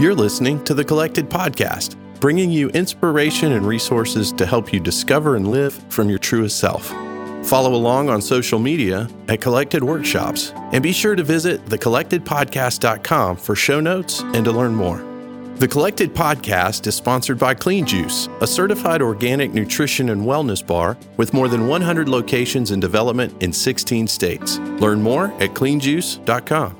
You're listening to the Collected Podcast, bringing you inspiration and resources to help you discover and live from your truest self. Follow along on social media at Collected Workshops and be sure to visit thecollectedpodcast.com for show notes and to learn more. The Collected Podcast is sponsored by Clean Juice, a certified organic nutrition and wellness bar with more than 100 locations in development in 16 states. Learn more at cleanjuice.com.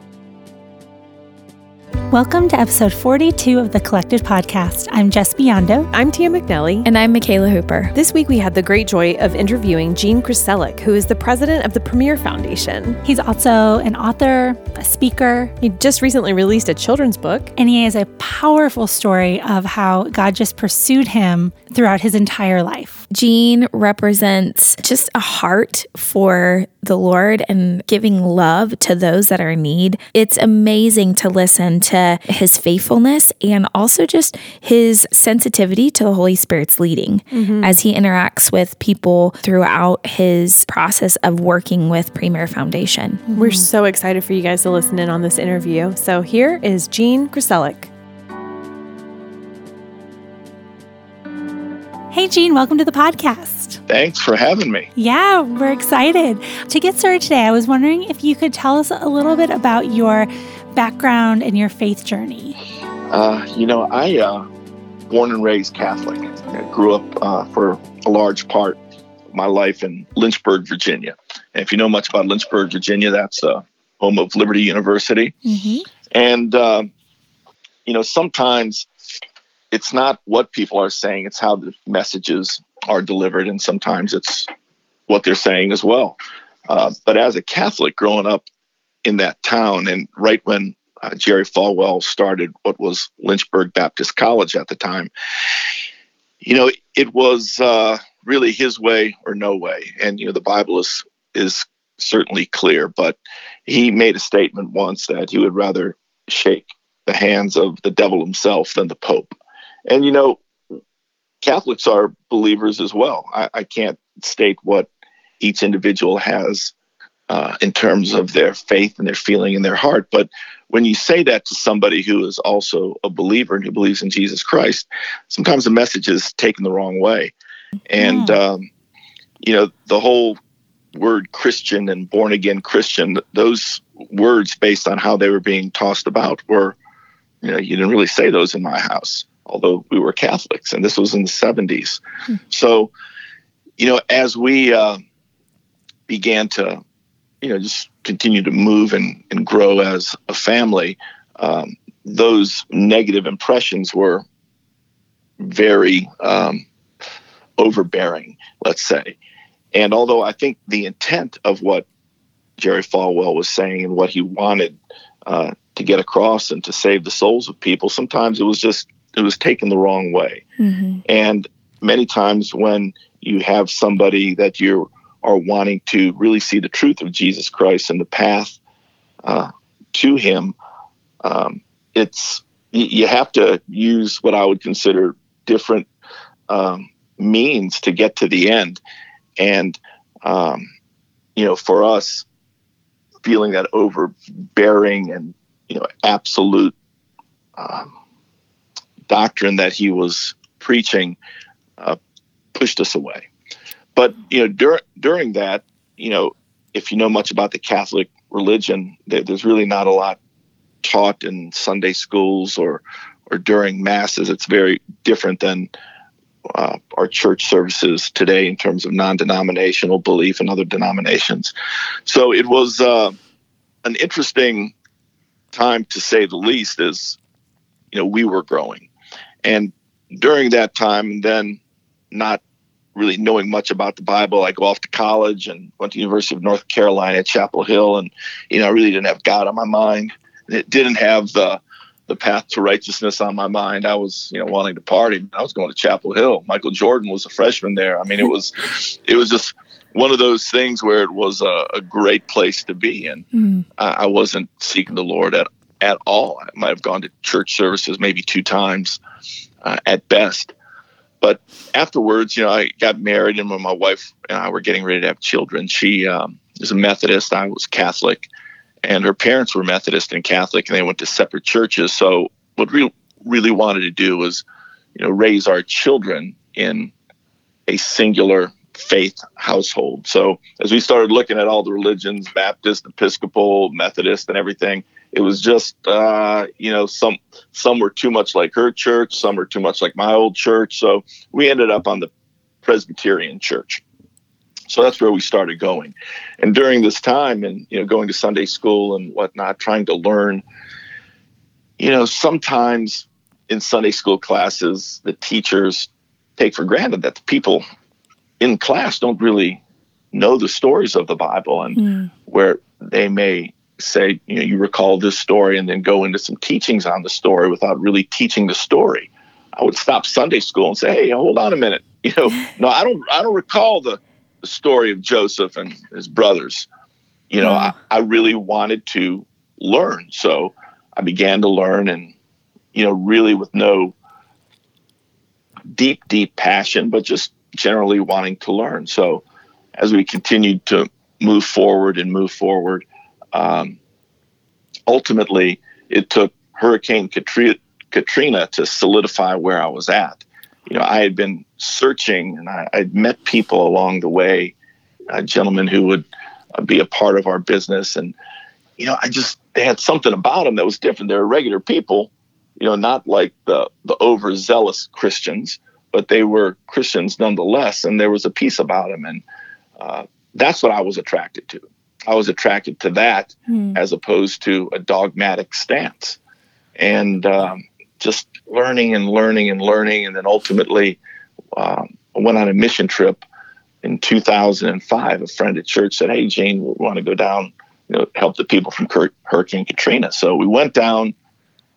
Welcome to episode 42 of the Collected Podcast. I'm Jess Biondo. I'm Tia McNelly. And I'm Michaela Hooper. This week we had the great joy of interviewing Gene Krcelic, who is the president of the Premier Foundation. He's also an author, a speaker. He just recently released a children's book. And he has a powerful story of how God just pursued him throughout his entire life. Gene represents just a heart for the Lord and giving love to those that are in need. It's amazing to listen to his faithfulness and also just his sensitivity to the Holy Spirit's leading mm-hmm. as he interacts with people throughout his process of working with Premier Foundation. We're so excited for you guys to listen in on this interview. So here is Gene Krcelic. Hey, Gene, welcome to the podcast. Thanks for having me. Yeah, we're excited. To get started today, I was wondering if you could tell us a little bit about your background and your faith journey? Uh, you know, I uh, born and raised Catholic. I grew up uh, for a large part of my life in Lynchburg, Virginia. And if you know much about Lynchburg, Virginia, that's uh, home of Liberty University. Mm-hmm. And uh, you know, sometimes it's not what people are saying; it's how the messages are delivered, and sometimes it's what they're saying as well. Uh, but as a Catholic, growing up in that town. And right when uh, Jerry Falwell started what was Lynchburg Baptist College at the time, you know, it was uh, really his way or no way. And you know, the Bible is is certainly clear, but he made a statement once that he would rather shake the hands of the devil himself than the Pope. And you know, Catholics are believers as well. I, I can't state what each individual has uh, in terms of their faith and their feeling in their heart. But when you say that to somebody who is also a believer and who believes in Jesus Christ, sometimes the message is taken the wrong way. And, yeah. um, you know, the whole word Christian and born again Christian, those words based on how they were being tossed about were, you know, you didn't really say those in my house, although we were Catholics and this was in the 70s. Hmm. So, you know, as we uh, began to you know just continue to move and, and grow as a family um, those negative impressions were very um, overbearing let's say and although i think the intent of what jerry falwell was saying and what he wanted uh, to get across and to save the souls of people sometimes it was just it was taken the wrong way mm-hmm. and many times when you have somebody that you're wanting to really see the truth of Jesus Christ and the path uh, to Him, um, it's you have to use what I would consider different um, means to get to the end. And um, you know, for us, feeling that overbearing and you know absolute um, doctrine that he was preaching uh, pushed us away. But you know, dur- during that, you know, if you know much about the Catholic religion, there's really not a lot taught in Sunday schools or or during masses. It's very different than uh, our church services today in terms of non-denominational belief and other denominations. So it was uh, an interesting time to say the least. As you know, we were growing, and during that time, then not really knowing much about the Bible. I go off to college and went to University of North Carolina at Chapel Hill, and you know, I really didn't have God on my mind. It didn't have the the path to righteousness on my mind. I was, you know, wanting to party. I was going to Chapel Hill. Michael Jordan was a freshman there. I mean, it was, it was just one of those things where it was a, a great place to be, and mm. I, I wasn't seeking the Lord at at all. I might have gone to church services maybe two times uh, at best. But afterwards, you know, I got married, and when my wife and I were getting ready to have children, she um, was a Methodist. I was Catholic, and her parents were Methodist and Catholic, and they went to separate churches. So what we really wanted to do was, you know, raise our children in a singular faith household. So as we started looking at all the religions, Baptist, Episcopal, Methodist, and everything, it was just uh, you know some some were too much like her church, some were too much like my old church. So we ended up on the Presbyterian church. So that's where we started going. And during this time, and you know, going to Sunday school and whatnot, trying to learn, you know, sometimes in Sunday school classes, the teachers take for granted that the people in class don't really know the stories of the Bible and mm. where they may say, you know, you recall this story and then go into some teachings on the story without really teaching the story. I would stop Sunday school and say, "Hey, hold on a minute. You know, no, I don't. I don't recall the, the story of Joseph and his brothers. You know, I, I really wanted to learn, so I began to learn, and you know, really with no deep, deep passion, but just generally wanting to learn. So as we continued to move forward and move forward, um, ultimately it took Hurricane Katrina, to solidify where I was at. You know, I had been searching and I, would met people along the way, a gentleman who would uh, be a part of our business. And, you know, I just, they had something about them that was different. They were regular people, you know, not like the, the overzealous Christians, but they were Christians nonetheless, and there was a peace about them, and uh, that's what I was attracted to. I was attracted to that mm. as opposed to a dogmatic stance, and um, just learning and learning and learning, and then ultimately um, I went on a mission trip in 2005. A friend at church said, "Hey, Gene, we want to go down, you know, help the people from Hurricane Katrina." So we went down,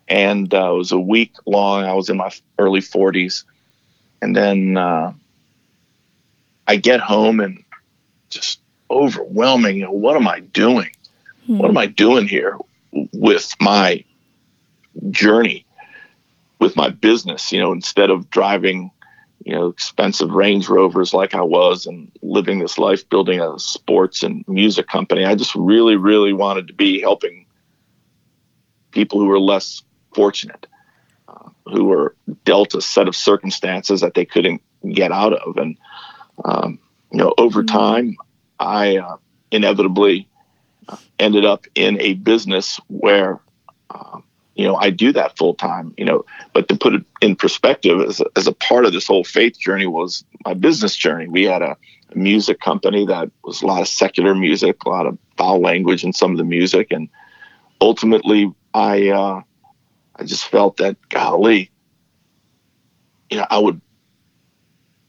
and uh, it was a week long. I was in my early 40s and then uh, I get home and just overwhelming. You know, what am I doing? Hmm. What am I doing here with my journey, with my business? You know, instead of driving, you know, expensive Range Rovers like I was and living this life building a sports and music company, I just really, really wanted to be helping people who were less fortunate who were dealt a set of circumstances that they couldn't get out of. And, um, you know, over mm-hmm. time, I uh, inevitably uh, ended up in a business where, uh, you know, I do that full time, you know, but to put it in perspective, as a, as a part of this whole faith journey was my business journey. We had a, a music company that was a lot of secular music, a lot of foul language in some of the music. And ultimately, I, uh, I just felt that, golly, you know, I would,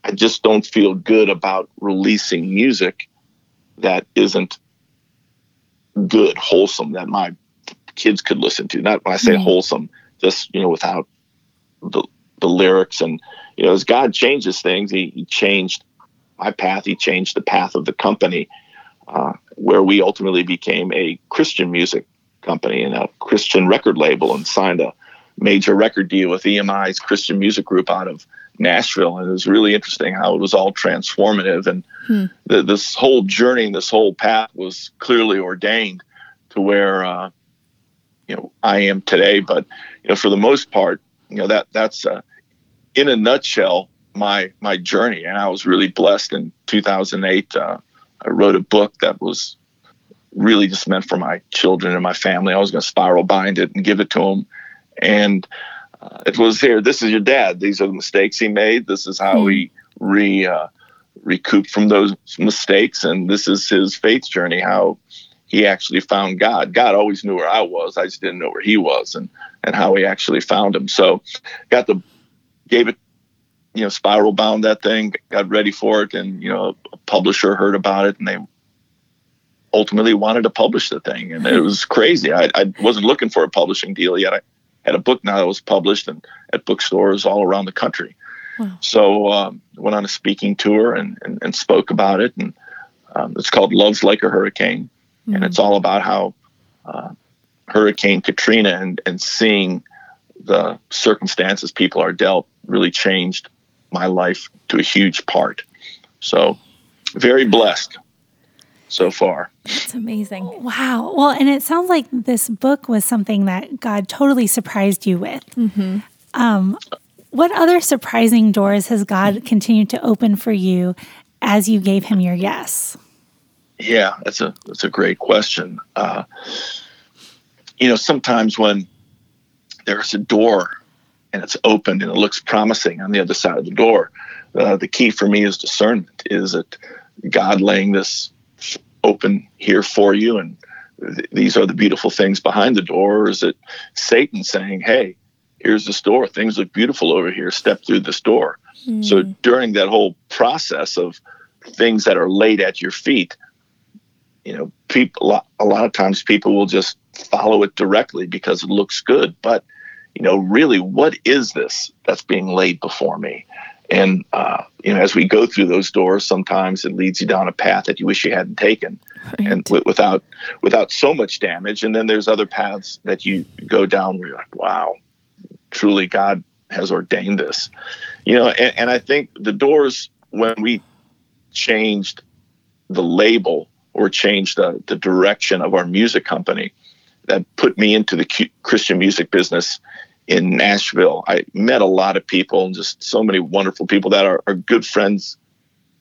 I just don't feel good about releasing music that isn't good, wholesome, that my kids could listen to. Not when I say mm-hmm. wholesome, just, you know, without the, the lyrics. And, you know, as God changes things, he, he changed my path, he changed the path of the company, uh, where we ultimately became a Christian music company and a Christian record label and signed a major record deal with EMI's Christian music group out of Nashville. And it was really interesting how it was all transformative. And hmm. the, this whole journey, this whole path was clearly ordained to where, uh, you know, I am today. But, you know, for the most part, you know, that that's uh, in a nutshell my my journey. And I was really blessed in 2008. Uh, I wrote a book that was really just meant for my children and my family. I was going to spiral bind it and give it to them and uh, it was here. This is your dad. These are the mistakes he made. This is how mm. he re uh, recouped from those mistakes, and this is his faith journey. How he actually found God. God always knew where I was. I just didn't know where he was, and and how he actually found him. So, got the gave it, you know, spiral bound that thing. Got ready for it, and you know, a publisher heard about it, and they ultimately wanted to publish the thing, and it was crazy. I, I wasn't looking for a publishing deal yet. I, had a book now that was published and at bookstores all around the country. Wow. So um, went on a speaking tour and, and, and spoke about it, and um, it's called "Love's Like a Hurricane," mm-hmm. and it's all about how uh, Hurricane Katrina and and seeing the circumstances people are dealt really changed my life to a huge part. So very blessed so far. It's amazing. Wow. Well, and it sounds like this book was something that God totally surprised you with. Mm-hmm. Um, what other surprising doors has God continued to open for you as you gave Him your yes? Yeah, that's a that's a great question. Uh, you know, sometimes when there's a door and it's opened and it looks promising on the other side of the door, uh, the key for me is discernment. Is it God laying this open here for you, and th- these are the beautiful things behind the door, or is it Satan saying, "Hey, here's this door. Things look beautiful over here. Step through this door." Mm. So during that whole process of things that are laid at your feet, you know, people a lot, a lot of times people will just follow it directly because it looks good, but you know, really, what is this that's being laid before me? And uh, you know, as we go through those doors, sometimes it leads you down a path that you wish you hadn't taken, right. and w- without without so much damage. And then there's other paths that you go down where you're like, wow, truly God has ordained this. You know, and, and I think the doors when we changed the label or changed the, the direction of our music company that put me into the Christian music business in Nashville. I met a lot of people and just so many wonderful people that are, are good friends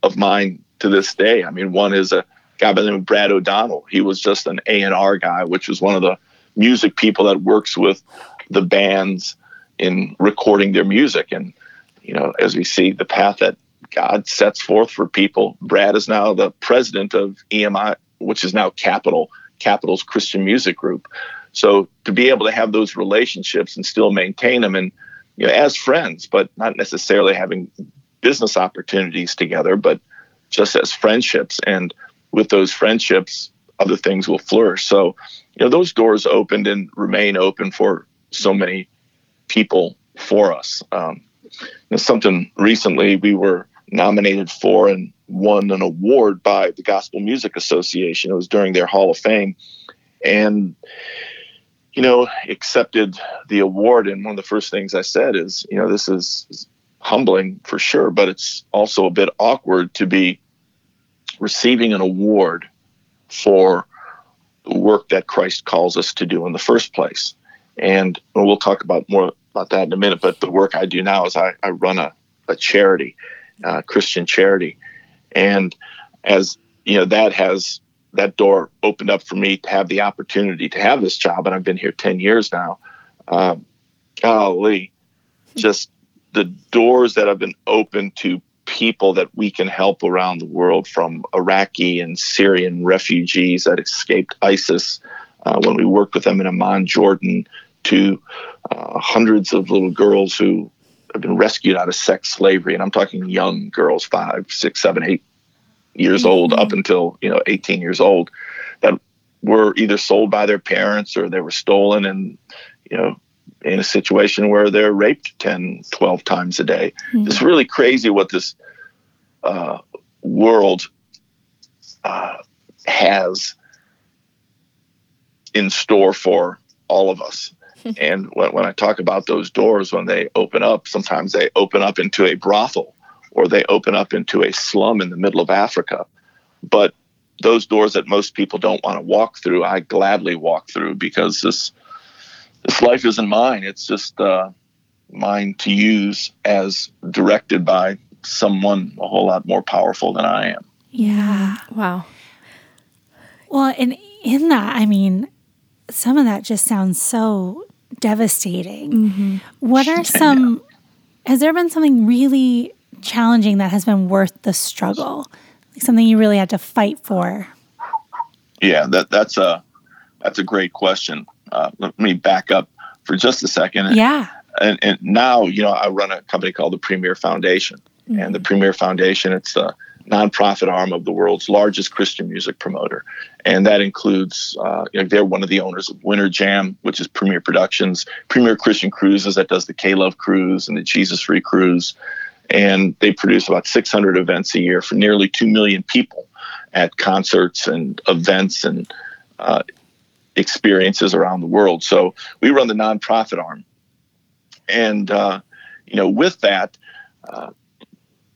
of mine to this day. I mean, one is a guy by the name of Brad O'Donnell. He was just an A&R guy, which was one of the music people that works with the bands in recording their music. And, you know, as we see the path that God sets forth for people, Brad is now the president of EMI, which is now Capitol, Capitol's Christian Music Group. So to be able to have those relationships and still maintain them and you know as friends, but not necessarily having business opportunities together, but just as friendships. And with those friendships, other things will flourish. So, you know, those doors opened and remain open for so many people for us. Um, something recently we were nominated for and won an award by the Gospel Music Association. It was during their Hall of Fame. And you know, accepted the award. And one of the first things I said is, you know, this is humbling for sure, but it's also a bit awkward to be receiving an award for the work that Christ calls us to do in the first place. And we'll talk about more about that in a minute. But the work I do now is I, I run a, a charity, uh, Christian charity. And as you know, that has that door opened up for me to have the opportunity to have this job, and I've been here ten years now. Um, golly, just the doors that have been open to people that we can help around the world, from Iraqi and Syrian refugees that escaped ISIS uh, when we worked with them in Amman, Jordan, to uh, hundreds of little girls who have been rescued out of sex slavery, and I'm talking young girls, five, six, seven, eight years mm-hmm. old up until you know 18 years old that were either sold by their parents or they were stolen and you know in a situation where they're raped 10 12 times a day mm-hmm. it's really crazy what this uh, world uh, has in store for all of us and when, when i talk about those doors when they open up sometimes they open up into a brothel or they open up into a slum in the middle of Africa. But those doors that most people don't want to walk through, I gladly walk through because this this life isn't mine. It's just uh, mine to use as directed by someone a whole lot more powerful than I am. Yeah. Wow. Well, and in that, I mean, some of that just sounds so devastating. Mm-hmm. What are some, has there been something really challenging that has been worth the struggle? Like something you really had to fight for? Yeah, that that's a that's a great question. Uh, let me back up for just a second. Yeah. And, and now, you know, I run a company called the Premier Foundation, mm-hmm. and the Premier Foundation, it's the nonprofit arm of the world's largest Christian music promoter, and that includes, uh, you know, they're one of the owners of Winter Jam, which is Premier Productions, Premier Christian Cruises that does the K Love Cruise and the Jesus Free Cruise and they produce about 600 events a year for nearly 2 million people at concerts and events and uh, experiences around the world. So we run the nonprofit arm. And, uh, you know, with that uh,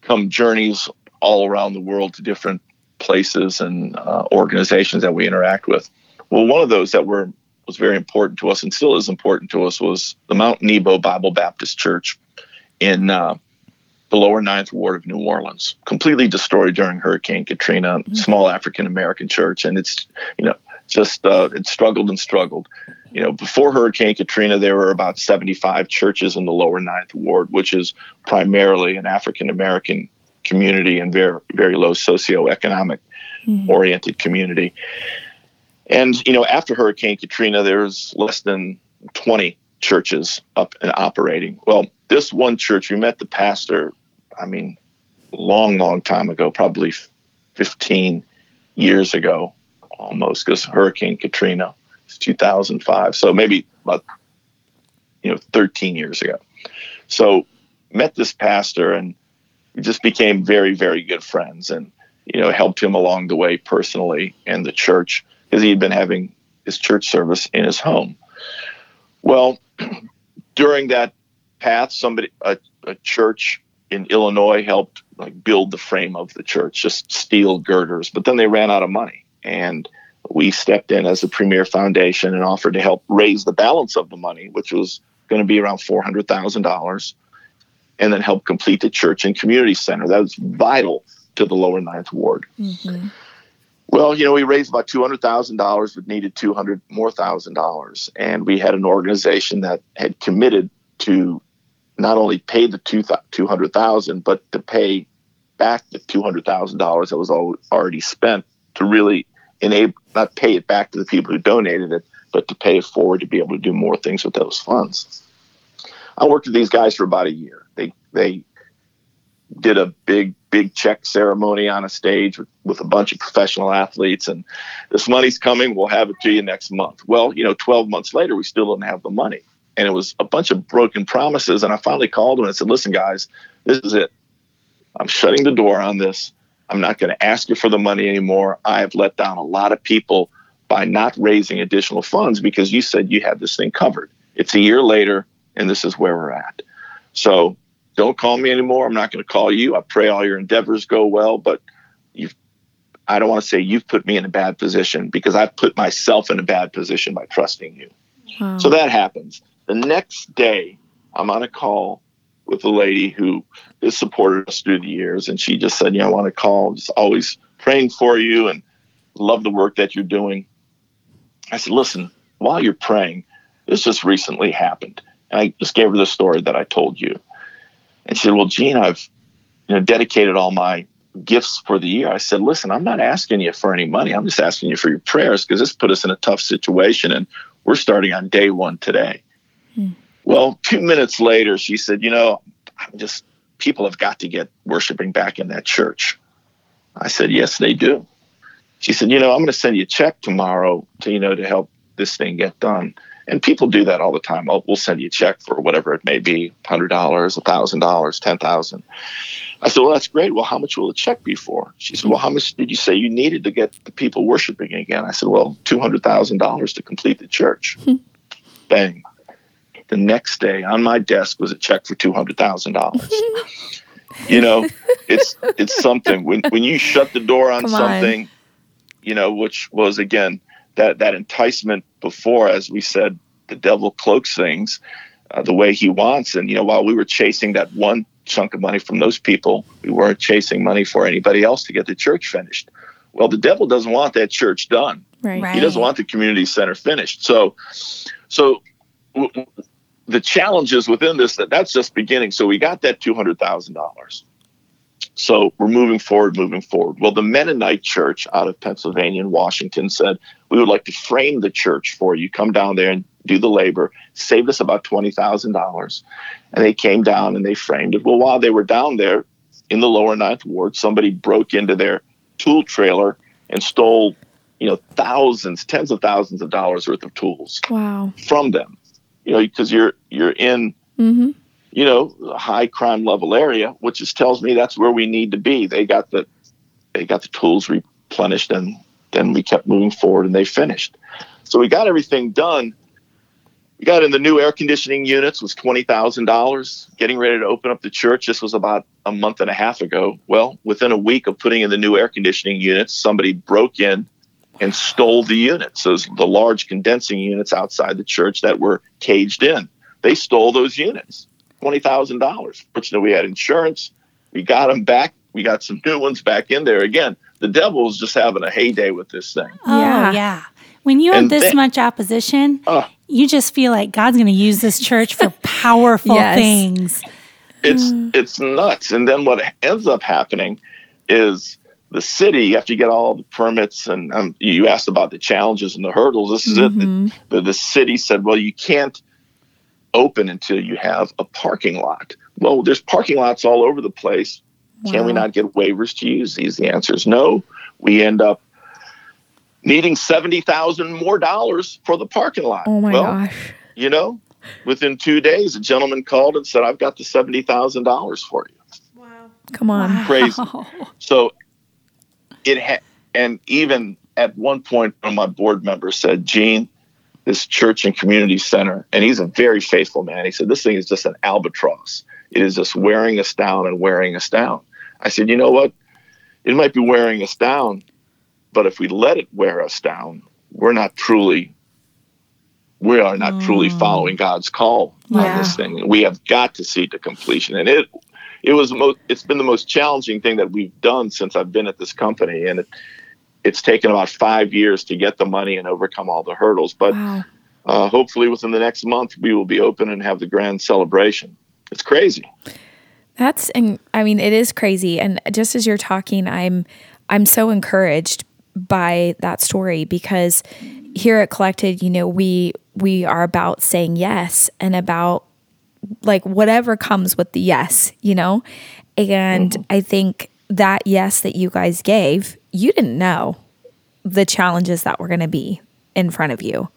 come journeys all around the world to different places and uh, organizations that we interact with. Well, one of those that we're was very important to us and still is important to us was the Mount Nebo Bible Baptist Church in uh, the lower ninth ward of New Orleans, completely destroyed during Hurricane Katrina. Mm-hmm. Small African American church, and it's you know just uh, it struggled and struggled. You know, before Hurricane Katrina, there were about 75 churches in the lower ninth ward, which is primarily an African American community and very very low socioeconomic mm-hmm. oriented community. And you know, after Hurricane Katrina, there was less than 20 churches up and operating. Well, this one church, we met the pastor. I mean, long, long time ago, probably 15 years ago, almost, because Hurricane Katrina was 2005. So maybe about you know 13 years ago. So met this pastor and we just became very, very good friends, and you know helped him along the way personally and the church because he had been having his church service in his home. Well, during that path, somebody a, a church in Illinois helped like build the frame of the church, just steel girders. But then they ran out of money, and we stepped in as a premier foundation and offered to help raise the balance of the money, which was going to be around four hundred thousand dollars, and then help complete the church and community center. That was vital to the lower ninth ward. Mm-hmm. Well, you know, we raised about two hundred thousand dollars, but needed two hundred more thousand dollars, and we had an organization that had committed to not only pay the two two hundred thousand, but to pay back the two hundred thousand dollars that was already spent to really enable not pay it back to the people who donated it, but to pay it forward to be able to do more things with those funds. I worked with these guys for about a year. They they did a big big check ceremony on a stage with, with, a bunch of professional athletes and this money's coming we'll have it to you next month. Well you know 12 months later we still didn't have the money. And it was a bunch of broken promises and i finally called them and said listen guys this is it. I'm shutting the door on this. I'm not going to ask you for the money anymore. I have let down a lot of people by not raising additional funds because you said you had this thing covered. It's a year later and this is where we're at. So don't call me anymore. I'm not going to call you. I pray all your endeavors go well, but you've I don't want to say you've put me in a bad position because I've put myself in a bad position by trusting you. Wow. So that happens. The next day, I'm on a call with a lady who has supported us through the years, and she just said, "Yeah, I want to call. Just always praying for you and love the work that you're doing." I said, "Listen, while you're praying, this just recently happened." And I just gave her the story that I told you. And she said, Well, Gene, I've you know dedicated all my gifts for the year. I said, Listen, I'm not asking you for any money. I'm just asking you for your prayers because this put us in a tough situation and we're starting on day one today. Hmm. Well, two minutes later, she said, You know, I'm just people have got to get worshiping back in that church. I said, Yes, they do. She said, You know, I'm going to send you a check tomorrow to, you know, to help this thing get done. And people do that all the time. I'll, we'll send you a check for whatever it may be, hundred dollars, a thousand dollars, 10,000. I said, well, that's great. Well, how much will the check be for? She said, well, how much did you say you needed to get the people worshiping again? I said, well, two hundred thousand dollars to complete the church. Hmm. Bang. The next day on my desk was a check for two hundred thousand dollars. you know, it's it's something when when you shut the door on Come something, on. you know, which was again that that enticement before, as we said, the devil cloaks things uh, the way he wants. And you know, while we were chasing that one chunk of money from those people, we weren't chasing money for anybody else to get the church finished. Well, the devil doesn't want that church done. Right. He doesn't want the community center finished. So, so w- the challenges within this that that's just beginning. So we got that two hundred thousand dollars. So we're moving forward, moving forward. Well, the Mennonite Church out of Pennsylvania and Washington said, We would like to frame the church for you. Come down there and do the labor. Saved us about $20,000. And they came down and they framed it. Well, while they were down there in the lower ninth ward, somebody broke into their tool trailer and stole, you know, thousands, tens of thousands of dollars worth of tools. Wow. From them. You know, because you're you're in mm-hmm you know, high crime level area, which just tells me that's where we need to be. They got the they got the tools replenished and then we kept moving forward and they finished. So we got everything done. We got in the new air conditioning units was twenty thousand dollars. Getting ready to open up the church. This was about a month and a half ago. Well, within a week of putting in the new air conditioning units, somebody broke in, and stole the units, those the large condensing units outside the church that were caged in. They stole those units, twenty thousand dollars. Fortunately, we had insurance. We got them back. We got some new ones back in there. Again, the devil is just having a heyday with this thing. Oh, Yeah. yeah. When you have And this then- much opposition, Oh. you just feel like God's going to use this church for powerful Yes. things. It's mm. it's nuts. And then what ends up happening is the city after you get all the permits and um, you asked about the challenges and the hurdles. This is it. Mm-hmm. The, the city said, well, you can't open until you have a parking lot. Well, there's parking lots all over the place. Can we not get waivers to use these? The answer is no. We end up needing seventy thousand more dollars for the parking lot. Oh my well, gosh. you know, within two days, a gentleman called and said, "I've got the seventy thousand dollars for you." Wow! Come on. Crazy. So it ha- and even at one point, one of my board members said, "Gene, this church and community center," and he's a very faithful man. He said, "This thing is just an albatross. It is just wearing us down and wearing us down." I said, "You know what? It might be wearing us down, but if we let it wear us down, we're not truly." We are not truly mm. following God's call on this thing. We have got to see to completion, and it it was most it's been the most challenging thing that we've done since I've been at this company and it, it's taken about five years to get the money and overcome all the hurdles but Wow. uh, hopefully within the next month we will be open and have the grand celebration it's crazy That's and I mean it is crazy and just as you're talking I'm I'm so encouraged by that story because here at Collected, you know, we we are about saying yes and about like whatever comes with the yes, you know? And I think that yes that you guys gave, you didn't know the challenges that were going to be in front of you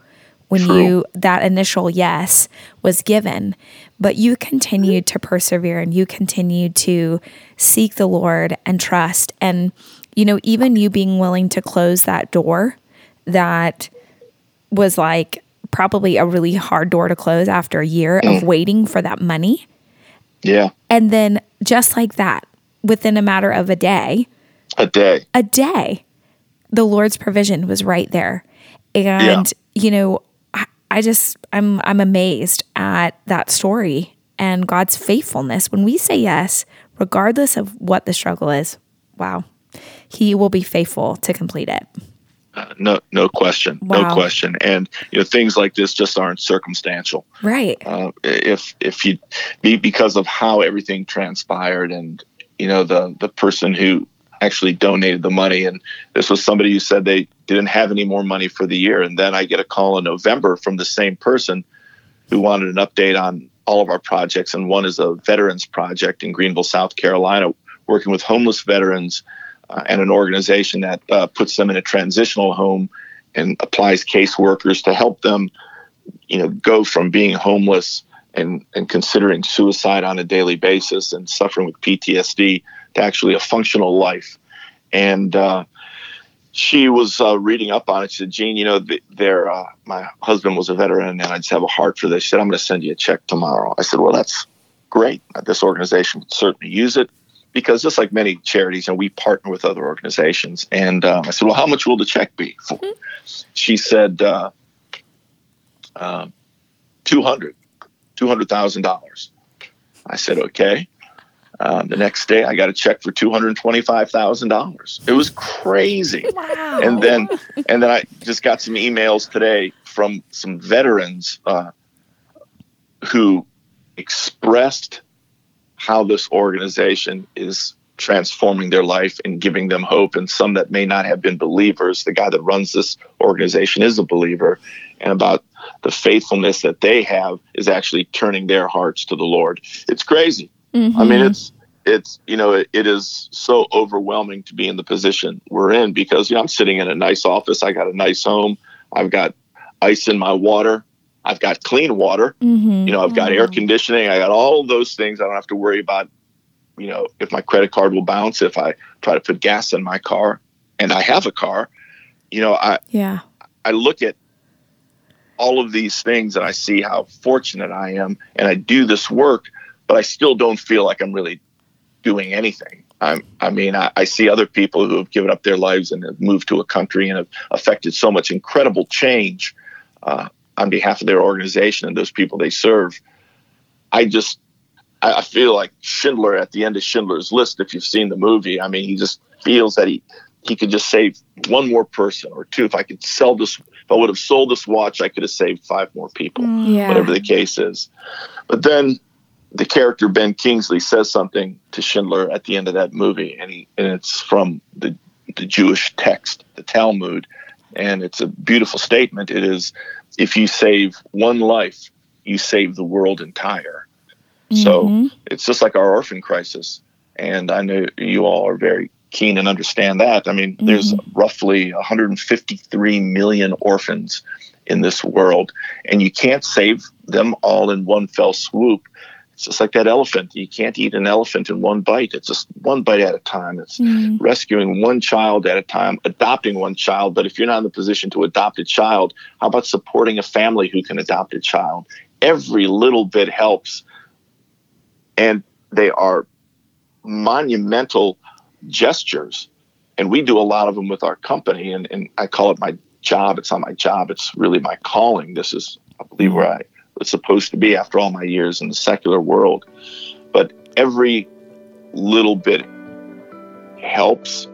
when True. you that initial yes was given. But you continued to persevere and you continued to seek the lord and trust. And you know even you being willing to close that door that was like probably a really hard door to close after a year of mm. waiting for that money. Yeah. And then just like that within a matter of a day a day a day, the Lord's provision was right there. And you know, I, I just I'm I'm amazed at that story and God's faithfulness. When we say yes, regardless of what the struggle is, wow, He will be faithful to complete it. uh, no no question Wow. no question and you know things like this just aren't circumstantial Right. uh, if if you be because of how everything transpired and you know the the person who actually donated the money. And this was somebody who said they didn't have any more money for the year. And then I get a call in November from the same person who wanted an update on all of our projects. And one is a veterans project in Greenville South Carolina working with homeless veterans uh, and an organization that uh, puts them in a transitional home and applies caseworkers to help them you know go from being homeless and and considering suicide on a daily basis and suffering with PTSD to actually a functional life and uh, she was uh, reading up on it. She said, "Gene, you know, th- there. Uh, my husband was a veteran, and I just have a heart for this." She said, "I'm going to send you a check tomorrow." I said, "Well, that's great. This organization could certainly use it because, just like many charities, and we partner with other organizations." And um, I said, "Well, how much will the check be?" For? She said, uh, uh, "Two hundred, two hundred thousand dollars." I said, "Okay." Um, the next day, I got a check for two hundred twenty-five thousand dollars. It was crazy. Wow. And then, and then I just got some emails today from some veterans uh, who expressed how this organization is transforming their life and giving them hope. And some that may not have been believers. The guy that runs this organization is a believer, and about the faithfulness that they have is actually turning their hearts to the Lord. It's crazy. I mean, it's it's you know it, it is so overwhelming to be in the position we're in because you know I'm sitting in a nice office. I got a nice home. I've got ice in my water. I've got clean water. Mm-hmm. You know, I've got air conditioning. I got all those things. I don't have to worry about you know if my credit card will bounce if I try to put gas in my car. And I have a car. You know, I Yeah. I look at all of these things and I see how fortunate I am and I do this work, but I still don't feel like I'm really doing anything. I'm, I mean, I, I, see other people who have given up their lives and have moved to a country and have affected so much incredible change uh, on behalf of their organization and those people they serve. I just, I, I feel like Schindler at the end of Schindler's List. If you've seen the movie, I mean, he just feels that he he could just save one more person or two. If I could sell this, if I would have sold this watch, I could have saved five more people. Mm. Yeah. Whatever the case is. But then the character Ben Kingsley says something to Schindler at the end of that movie, and he and it's from the the Jewish text, the Talmud, and it's a beautiful statement. It is, if you save one life, you save the world entire. Mm-hmm. So it's just like our orphan crisis, and I know you all are very keen and understand that. I mean, mm-hmm. there's roughly 153 million orphans in this world, and you can't save them all in one fell swoop. It's just like that elephant. You can't eat an elephant in one bite. It's just one bite at a time. It's mm. rescuing one child at a time, adopting one child. But if you're not in the position to adopt a child, how about supporting a family who can adopt a child? Every little bit helps. And they are monumental gestures. And we do a lot of them with our company. And, and I call it my job. It's not my job, it's really my calling. This is, I believe, where I supposed to be after all my years in the secular world. But every little bit helps,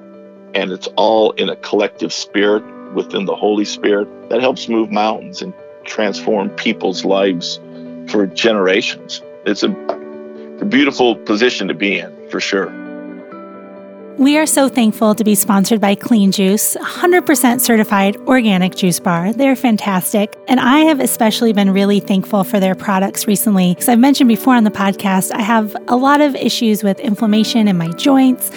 and it's all in a collective spirit within the Holy Spirit that helps move mountains and transform people's lives for generations. It's a, a beautiful position to be in, for sure. We are so thankful to be sponsored by Clean Juice, 100% certified organic juice bar. They're fantastic. And I have especially been really thankful for their products recently. Because I've mentioned before on the podcast, I have a lot of issues with inflammation in my joints.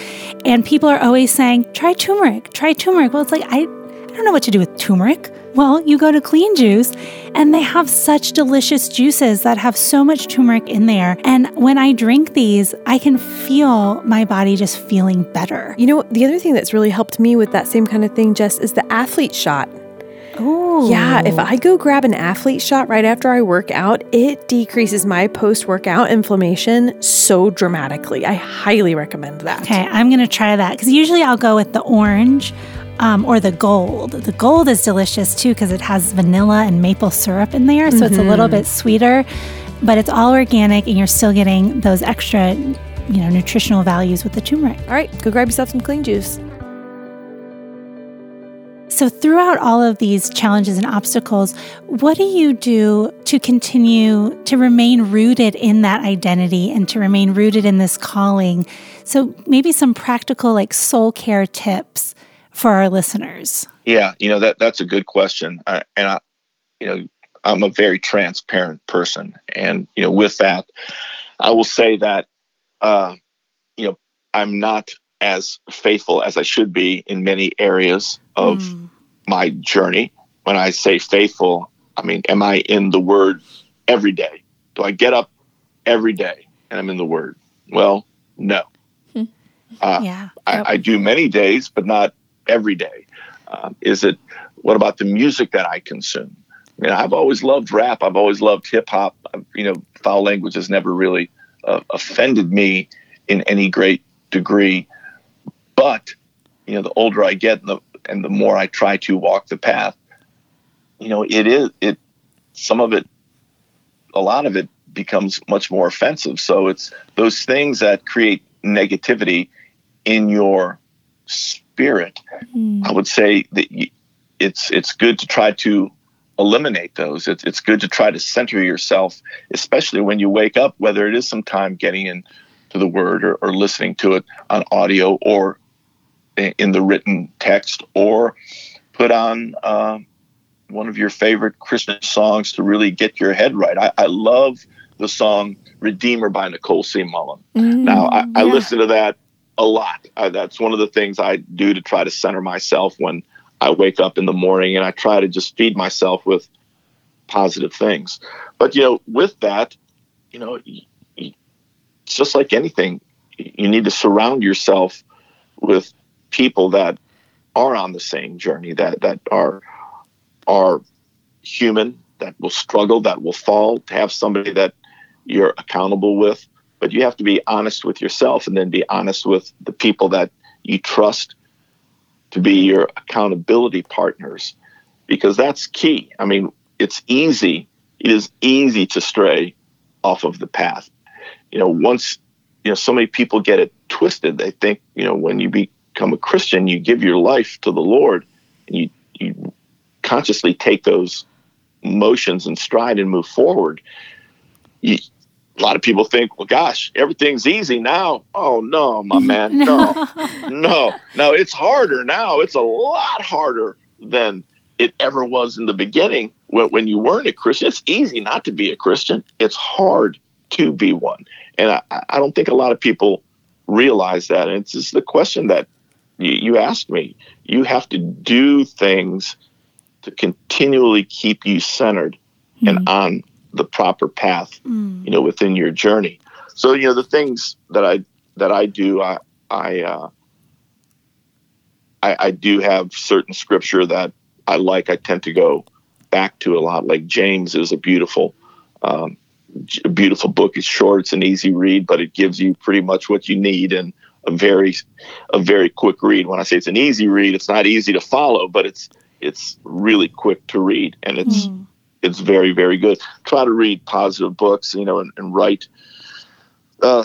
And people are always saying, try turmeric, try turmeric. Well, it's like, I, I don't know what to do with turmeric. Well, you go to Clean Juice and they have such delicious juices that have so much turmeric in there. And when I drink these, I can feel my body just feeling better. You know, the other thing that's really helped me with that same kind of thing, Jess, is the athlete shot. Oh. Yeah, if I go grab an athlete shot right after I work out, it decreases my post workout inflammation so dramatically. I highly recommend that. Okay, I'm going to try that because usually I'll go with the orange um, or the gold. The gold is delicious too because it has vanilla and maple syrup in there, so mm-hmm. it's a little mm-hmm. bit sweeter, but it's all organic and you're still getting those extra, you know, nutritional values with the turmeric. All right, go grab yourself some clean juice. So, throughout all of these challenges and obstacles, what do you do to continue to remain rooted in that identity and to remain rooted in this calling? So, maybe some practical, like soul care tips for our listeners? Yeah, you know that that's a good question, uh, and I, you know, I'm a very transparent person, and you know, with that, I will say that, uh, you know, I'm not as faithful as I should be in many areas of mm. my journey. When I say faithful, I mean, am I in the Word every day? Do I get up every day and I'm in the Word? Well, no. Hmm. Uh, yeah. Yep. I, I, do many days, but not every day? Um, is it what about the music that I consume? I mean, I've always loved rap. I've always loved hip hop. You know, foul language has never really uh, offended me in any great degree. But you know, the older I get, and the and the more I try to walk the path, you know, it is it. Some of it, a lot of it becomes much more offensive. So it's those things that create negativity in your spirit, mm. I would say that it's it's good to try to eliminate those. It's it's good to try to center yourself, especially when you wake up, whether it is some time getting into the word or, or listening to it on audio or in the written text, or put on uh, one of your favorite Christmas songs to really get your head right. I, I love the song Redeemer by Nicole C. Mullen. Mm, now, I, yeah. I listen to that a lot. Uh, that's one of the things I do to try to center myself when I wake up in the morning, and I try to just feed myself with positive things. But you know, with that, you know, it's just like anything, you need to surround yourself with people that are on the same journey, that that are are human, that will struggle, that will fall. To have somebody that you're accountable with, but you have to be honest with yourself and then be honest with the people that you trust to be your accountability partners because that's key. I mean, it's easy. It is easy to stray off of the path. You know, once you know so many people get it twisted. They think, you know, when you become a Christian, you give your life to the Lord and you you consciously take those motions and stride and move forward. You, a lot of people think, well, gosh, everything's easy now. Oh no, my man, no, no, no, it's harder now. It's a lot harder than it ever was in the beginning when, when you weren't a Christian. It's easy not to be a Christian. It's hard to be one, and I, I don't think a lot of people realize that. And it's just the question that you, you asked me. You have to do things to continually keep you centered mm-hmm. and on the proper path, mm. you know, within your journey. So, you know, the things that I that I do, I I, uh, I, I do have certain scripture that I like. I tend to go back to a lot. Like James is a beautiful, um, a beautiful book. It's short, it's an easy read, but it gives you pretty much what you need and a very, a very quick read. When I say it's an easy read, it's not easy to follow, but it's it's really quick to read and it's mm it's very very good. Try to read positive books, you know, and, and write. Uh,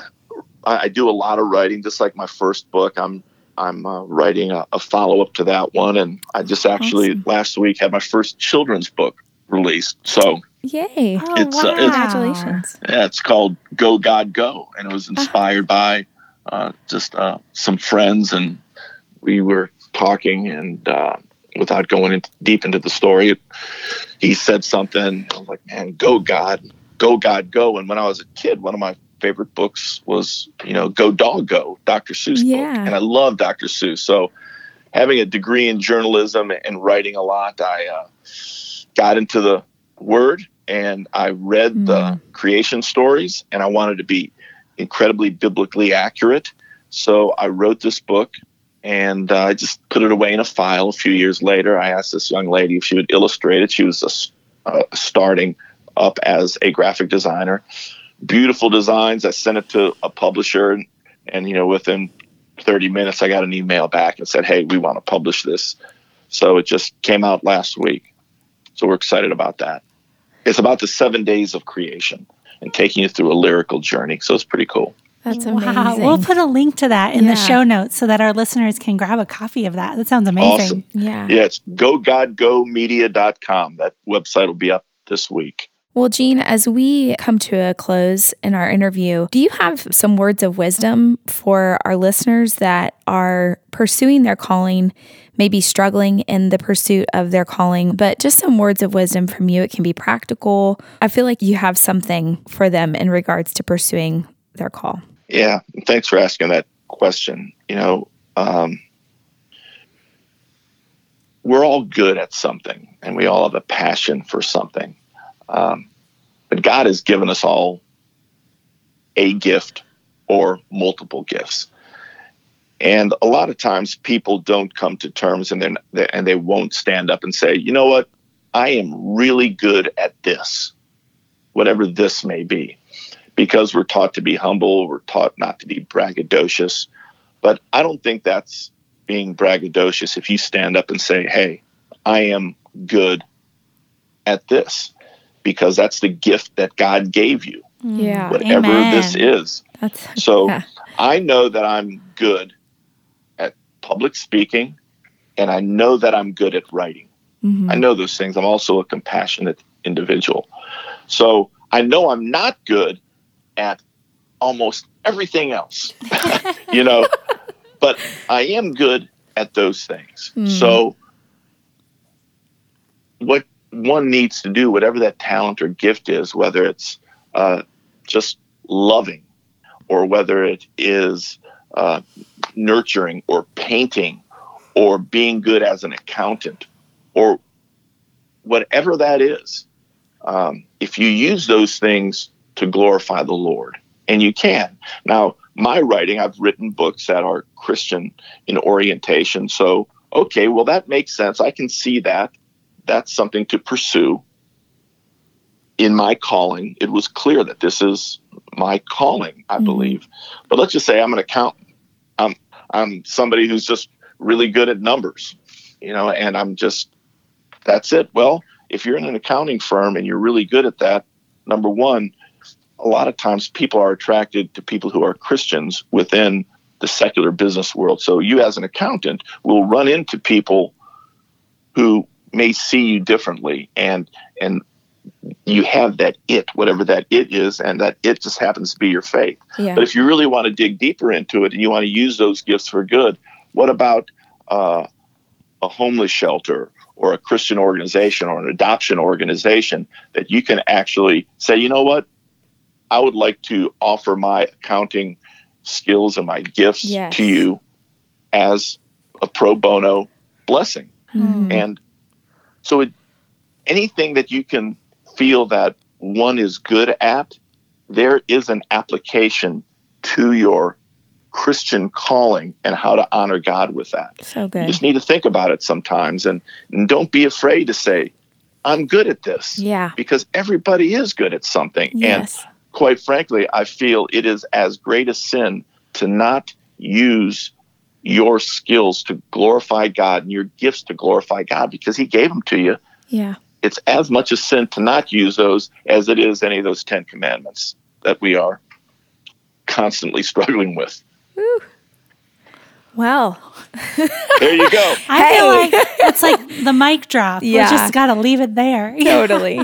I, I, do a lot of writing, just like my first book. I'm I'm uh, writing a, a follow up to that one, and I just actually awesome. last week had my first children's book released. So yay! Oh, it's, wow. uh, it's, Congratulations! Yeah, it's called Go God Go, and it was inspired by uh, just uh, some friends, and we were talking, and uh, without going in deep into the story, he said something. I was like, man, go God, go God, go. And when I was a kid, one of my favorite books was, you know, Go Dog Go, Dr. Seuss yeah. book. And I love Dr. Seuss. So having a degree in journalism and writing a lot, I uh, got into the word and I read mm. the creation stories and I wanted to be incredibly biblically accurate. So I wrote this book and uh, I just put it away in a file. A few years later, I asked this young lady if she would illustrate it. She was uh, starting up as a graphic designer. Beautiful designs. I sent it to a publisher, and, and you know, within 30 minutes, I got an email back and said, "Hey, we want to publish this." So it just came out last week. So we're excited about that. It's about the seven days of creation and taking you through a lyrical journey. So it's pretty cool. That's amazing. Wow. We'll put a link to that in yeah. the show notes so that our listeners can grab a copy of that. That sounds amazing. Awesome. Yeah. Yeah, it's gogodgomedia.com. That website will be up this week. Well, Gene, as we come to a close in our interview, do you have some words of wisdom for our listeners that are pursuing their calling, maybe struggling in the pursuit of their calling, but just some words of wisdom from you? It can be practical. I feel like you have something for them in regards to pursuing their call. Yeah, thanks for asking that question. You know, um, we're all good at something and we all have a passion for something. Um, but God has given us all a gift or multiple gifts. And a lot of times people don't come to terms and then and they won't stand up and say, "You know what? I am really good at this." Whatever this may be because we're taught to be humble, we're taught not to be braggadocious. But I don't think that's being braggadocious if you stand up and say, hey, I am good at this, because that's the gift that God gave you. Mm. Yeah. Whatever Amen. this is. That's, so yeah. I know that I'm good at public speaking and I know that I'm good at writing. Mm-hmm. I know those things. I'm also a compassionate individual. So I know I'm not good at almost everything else, you know, but I am good at those things. Mm. So, what one needs to do, whatever that talent or gift is, whether it's uh, just loving or whether it is uh, nurturing or painting or being good as an accountant or whatever that is, um, if you use those things to glorify the Lord. And you can. Now, my writing, I've written books that are Christian in orientation. So, okay, well, that makes sense. I can see that. That's something to pursue. In my calling, it was clear that this is my calling, I mm-hmm. believe. But let's just say I'm an accountant. I'm I'm somebody who's just really good at numbers, you know, and I'm just that's it. Well, if you're in an accounting firm and you're really good at that, number one, a lot of times people are attracted to people who are Christians within the secular business world. So you as an accountant will run into people who may see you differently and and you have that it, whatever that it is, and that it just happens to be your faith. Yeah. But if you really want to dig deeper into it and you want to use those gifts for good, what about uh, a homeless shelter or a Christian organization or an adoption organization that you can actually say, you know what, I would like to offer my accounting skills and my gifts Yes. to you as a pro bono blessing. Mm-hmm. And so it, anything that you can feel that one is good at, there is an application to your Christian calling and how to honor God with that. So good. You just need to think about it sometimes and, and don't be afraid to say, I'm good at this. Yeah. Because everybody is good at something. Yes. And quite frankly, I feel it is as great a sin to not use your skills to glorify God and your gifts to glorify God because He gave them to you. Yeah. It's as much a sin to not use those as it is any of those Ten Commandments that we are constantly struggling with. Well, There you go. I feel like it's like the mic drop. Yeah. We just got to leave it there. totally.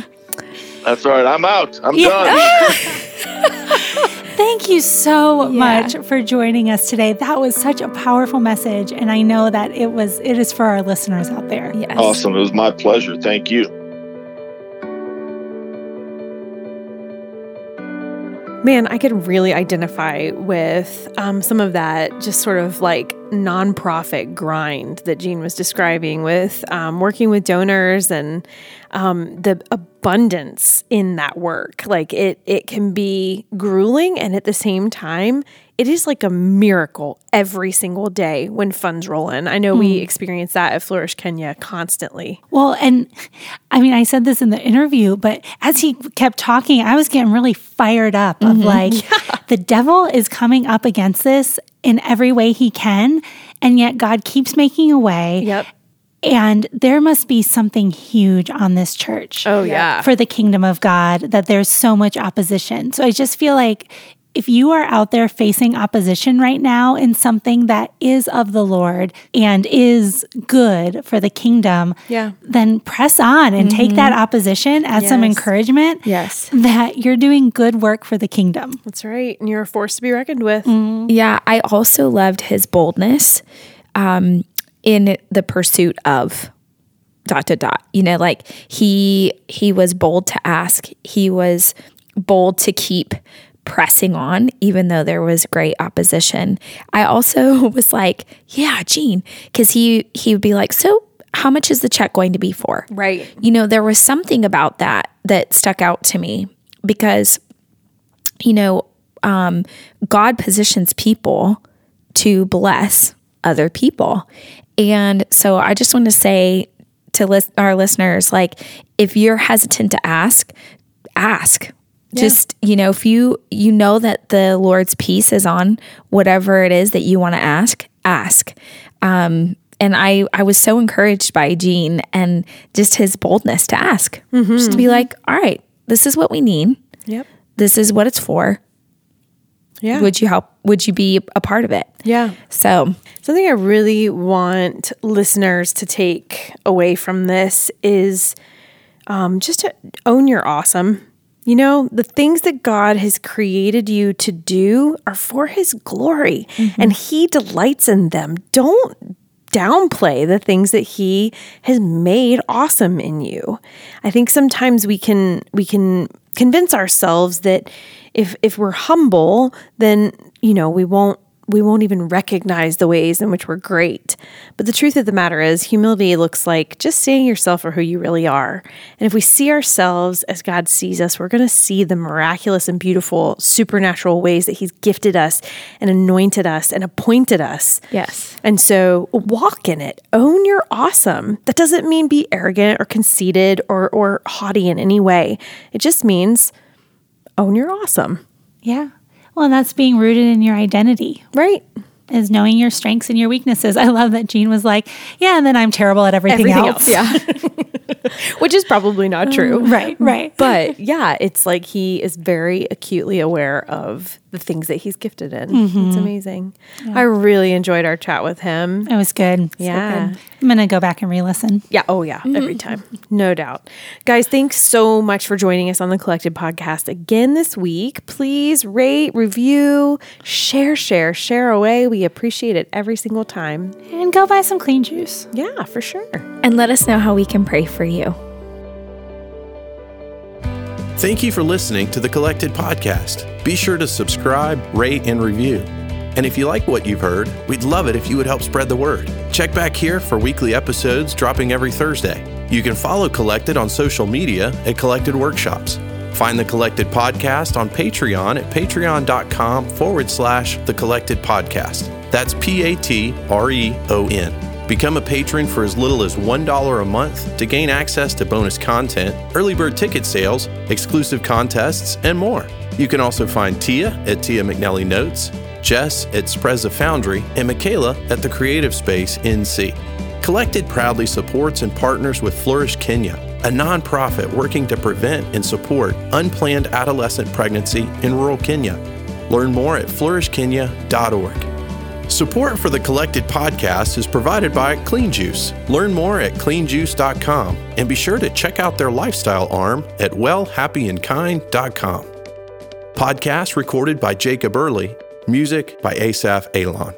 That's all right. I'm out. I'm Yeah. done. Thank you so Yeah. much for joining us today. That was such a powerful message, and I know that it was. It is for our listeners out there. yes. Awesome. It was my pleasure. Thank you. Man, I could really identify with um, some of that just sort of like nonprofit grind that Gene was describing with um, working with donors and um, the abundance in that work. Like it, it can be grueling, and at the same time, it is like a miracle every single day when funds roll in. I know we experience that at Flourish Kenya constantly. Well, and I mean, I said this in the interview, but as he kept talking, I was getting really fired up of like, the devil is coming up against this in every way he can. And yet God keeps making a way. Yep. And there must be something huge on this church. Oh, yeah. For the kingdom of God, that there's so much opposition. So I just feel like if you are out there facing opposition right now in something that is of the Lord and is good for the kingdom, Yeah. then press on and take that opposition as some encouragement Yes. that you're doing good work for the kingdom. That's right. And you're a force to be reckoned with. Yeah, I also loved his boldness um, in the pursuit of dot dot dot. You know, like he he was bold to ask. He was bold to keep pressing on, even though there was great opposition. I also was like, yeah, Gene, because he he would be like, so how much is the check going to be for? Right. You know, there was something about that that stuck out to me because, you know, um, God positions people to bless other people. And so I just want to say to lis- our listeners like, if you're hesitant to ask, ask. Just, you know, if you you know that the Lord's peace is on whatever it is that you want to ask, ask. Um, and I I was so encouraged by Gene and just his boldness to ask. mm-hmm. Just to be like, all right, this is what we need. Yep. This is what it's for. Yeah. Would you help? Would you be a part of it? yeah. So Something I really want listeners to take away from this is um, just to own your awesome. You know, the things that God has created you to do are for His glory, mm-hmm. and He delights in them. Don't downplay the things that He has made awesome in you. I think sometimes we can we can convince ourselves that if if we're humble, then you know we won't we won't even recognize the ways in which we're great. But the truth of the matter is, humility looks like just seeing yourself for who you really are. And if we see ourselves as God sees us, we're going to see the miraculous and beautiful supernatural ways that He's gifted us and anointed us and appointed us. Yes. And so walk in it. Own your awesome. That doesn't mean be arrogant or conceited or, or haughty in any way. It just means own your awesome. Yeah. Well, and that's being rooted in your identity. Right. Is knowing your strengths and your weaknesses. I love that Gene was like, yeah, and then I'm terrible at everything, Everything else. else, yeah. Which is probably not true. Right, right. But yeah, it's like he is very acutely aware of the things that he's gifted in. Mm-hmm. It's amazing. I really enjoyed our chat with him. It was good. So Yeah. good. I'm going to go back and re listen. Yeah. Oh, yeah. Every time. No doubt. Guys, thanks so much for joining us on the Collected Podcast again this week. Please rate, review, share, share, share away. We appreciate it every single time. And go buy some clean juice. Yeah, for sure. And let us know how we can pray for you. Thank you for listening to the Collected Podcast. Be sure to subscribe, rate, and review. And if you like what you've heard, we'd love it if you would help spread the word. Check back here for weekly episodes dropping every Thursday. You can follow Collected on social media at Collected Workshops. Find the Collected Podcast on Patreon at patreon.com forward slash the Collected Podcast. That's P A T R E O N. Become a patron for as little as $1 a month to gain access to bonus content, early bird ticket sales, exclusive contests, and more. You can also find Tia at Tia McNelly Notes, Jess at Spreza Foundry, and Michaela at the Creative Space NC. Collected proudly supports and partners with Flourish Kenya, a nonprofit working to prevent and support unplanned adolescent pregnancy in rural Kenya. Learn more at flourishkenya.org. Support for the Collected podcast is provided by Clean Juice. Learn more at cleanjuice.com and be sure to check out their lifestyle arm at wellhappyandkind.com. Podcast recorded by Jacob Early, music by Asaf Alon.